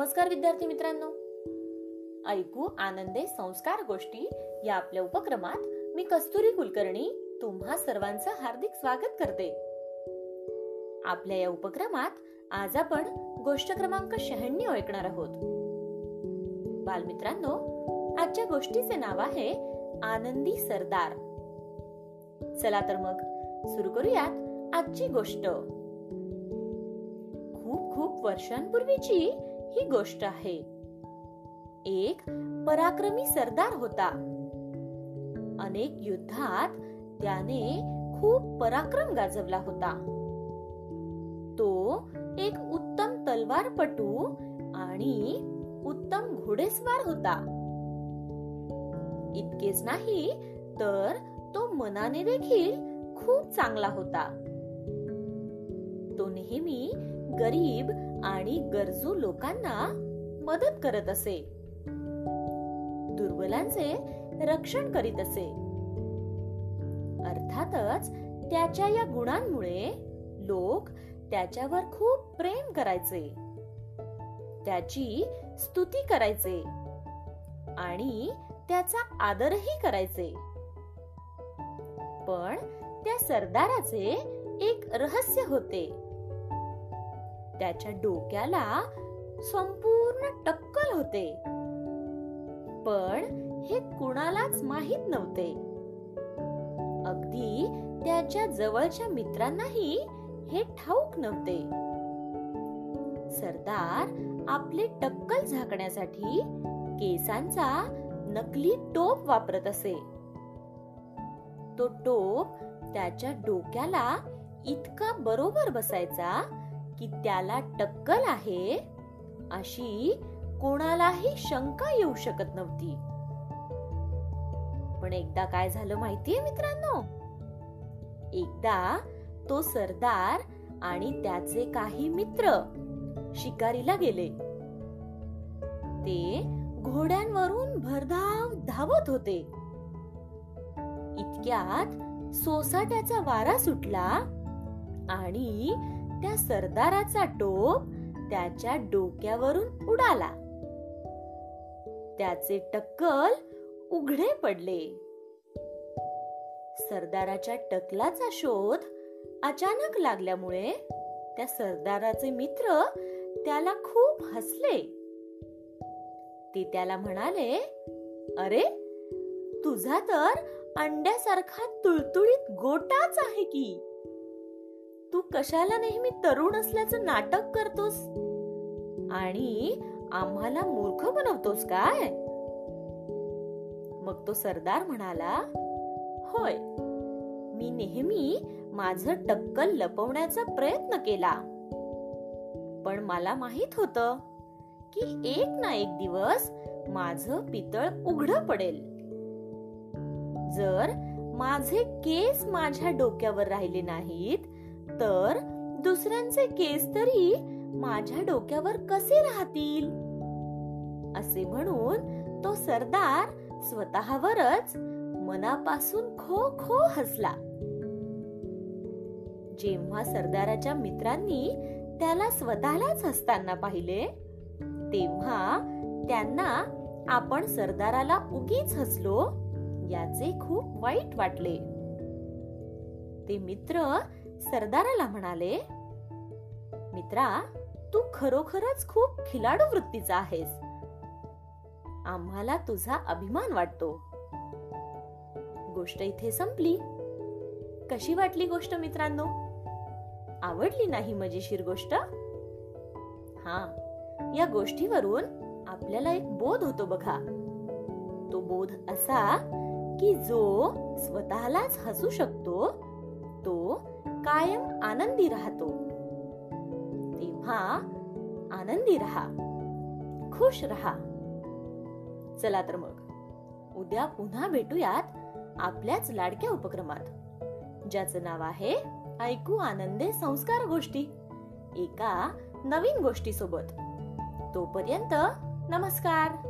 नमस्कार विद्यार्थी मित्रांनो. ऐकू आनंदे संस्कार गोष्टी या आपल्या उपक्रमात मी कस्तुरी कुलकर्णी तुम्हा सर्वांचं हार्दिक स्वागत करते. आपल्या या उपक्रमात आज आपण गोष्ट क्रमांक शहाण्णव ऐकणार आहोत. बालमित्रांनो आजच्या गोष्टीचे नाव आहे आनंदी सरदार. चला तर मग सुरू करूयात आजची गोष्ट. खूप खूप वर्षांपूर्वीची ही गोष्ट आहे. एक पराक्रमी सरदार होता. अनेक युद्धात त्याने खूप पराक्रम गाजवला होता. तो एक उत्तम तलवारपटू आणि उत्तम घोडेस्वार होता. इतकेच नाही तर तो मनाने देखील खूप चांगला होता. तो नेहमी गरीब आणि गरजू लोकांना मदत करत असे. दुर्बलांचे रक्षण करीत असे. अर्थातच त्याच्या या गुणांमुळे लोक त्याच्यावर खूप प्रेम करायचे. त्याची स्तुती करायचे आणि त्याचा आदरही करायचे. पण त्या सरदाराचे एक रहस्य होते. त्याच्या डोक्याला संपूर्ण टक्कल होते. पण हे कुणालाच माहीत नव्हते. अगदी त्याच्या जवळच्या मित्रांनाही हे ठाऊक नव्हते. सरदार आपले टक्कल झाकण्यासाठी केसांचा नकली टोप वापरत असे. तो टोप त्याच्या डोक्याला इतका बरोबर बसायचा की त्याला टक्कल आहे अशी कोणालाही शंका येऊ शकत नव्हती. पण एकदा काय झालं माहितीये मित्रांनो? एकदा तो सरदार आणि त्याचे काही मित्र शिकारीला गेले. ते घोड्यांवरून भरधाव धावत होते. इतक्यात सोसाट्याचा वारा सुटला आणि त्या सरदाराचा टोप त्याच्या डोक्यावरून उडाला. त्याचे टक्कल उघडे पडले. सरदाराच्या टकलाचा शोध अचानक लागल्यामुळे त्या सरदाराचे मित्र त्याला खूप हसले. ते त्याला म्हणाले अरे तुझा तर अंड्यासारखा तुळतुळीत गोटाच आहे की. तू कशाला नेहमी तरुण असल्याचं नाटक करतोस? आणि आम्हाला मूर्ख बनवतोस काय? मग तो सरदार म्हणाला होय मी नेहमी माझं टक्कल लपवण्याचा प्रयत्न केला. पण मला माहीत होत की एक ना एक दिवस माझं पितळ उघड पडेल. जर माझे केस माझ्या डोक्यावर राहिले नाहीत तर दुसऱ्यांचे केस तरी माझ्या डोक्यावर कसे राहतील? असे म्हणून तो सरदार स्वतःवरच मनापासून खो खो हसला. जेव्हा सरदाराच्या मित्रांनी त्याला स्वतःलाच हसताना पाहिले तेव्हा त्यांना आपण सरदाराला उगीच हसलो याचे खूप वाईट वाटले. ते मित्र सरदाराला म्हणाले मित्रा तू खरोखरच खूप खिलाडू वृत्तीचा आहेस. आम्हाला तुझा अभिमान वाटतो. गोष्ट इथे संपली. कशी वाटली गोष्ट मित्रांनो? आवडली नाही मजेशीर गोष्ट? हा या गोष्टीवरून आपल्याला एक बोध होतो बघा. तो बोध असा की जो स्वतःलाच हसू शकतो तो कायम आनंदी राहतो. तेव्हा आनंदी राहा खुश राहा. चला तर मग उद्या पुन्हा भेटूयात आपल्याच लाडक्या उपक्रमात ज्याचं नाव आहे ऐकू आनंदे संस्कार गोष्टी. एका नवीन गोष्टी सोबत तोपर्यंत नमस्कार.